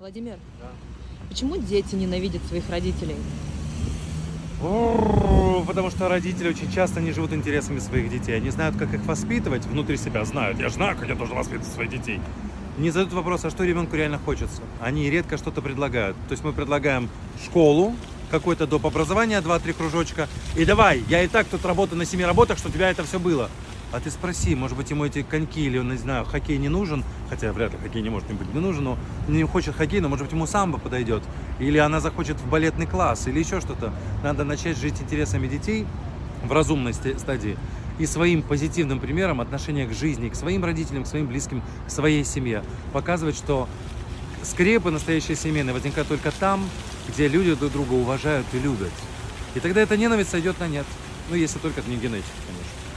Владимир, почему дети ненавидят своих родителей? Потому что родители очень часто не живут интересами своих детей. Они знают, как их воспитывать внутри себя, знают. Я знаю, как я должен воспитывать своих детей. Не задают вопрос, а что ребенку реально хочется. Они редко что-то предлагают. То есть мы предлагаем школу, какое-то доп. образование, 2-3 кружочка. И давай, я и так тут работаю на семи работах, что у тебя это все было. А ты спроси, может быть, ему эти коньки или, не знаю, хоккей не нужен, хотя вряд ли хоккей не может не быть не нужен, но не хочет хоккей, но может быть ему самбо подойдет, или она захочет в балетный класс, или еще что-то. Надо начать жить интересами детей в разумной ст- стадии и своим позитивным примером отношения к жизни, к своим родителям, к своим близким, к своей семье. Показывать, что скрепы настоящие семейные возникают только там, где люди друг друга уважают и любят. И тогда эта ненависть сойдет на нет. Ну, если только это не генетика, конечно.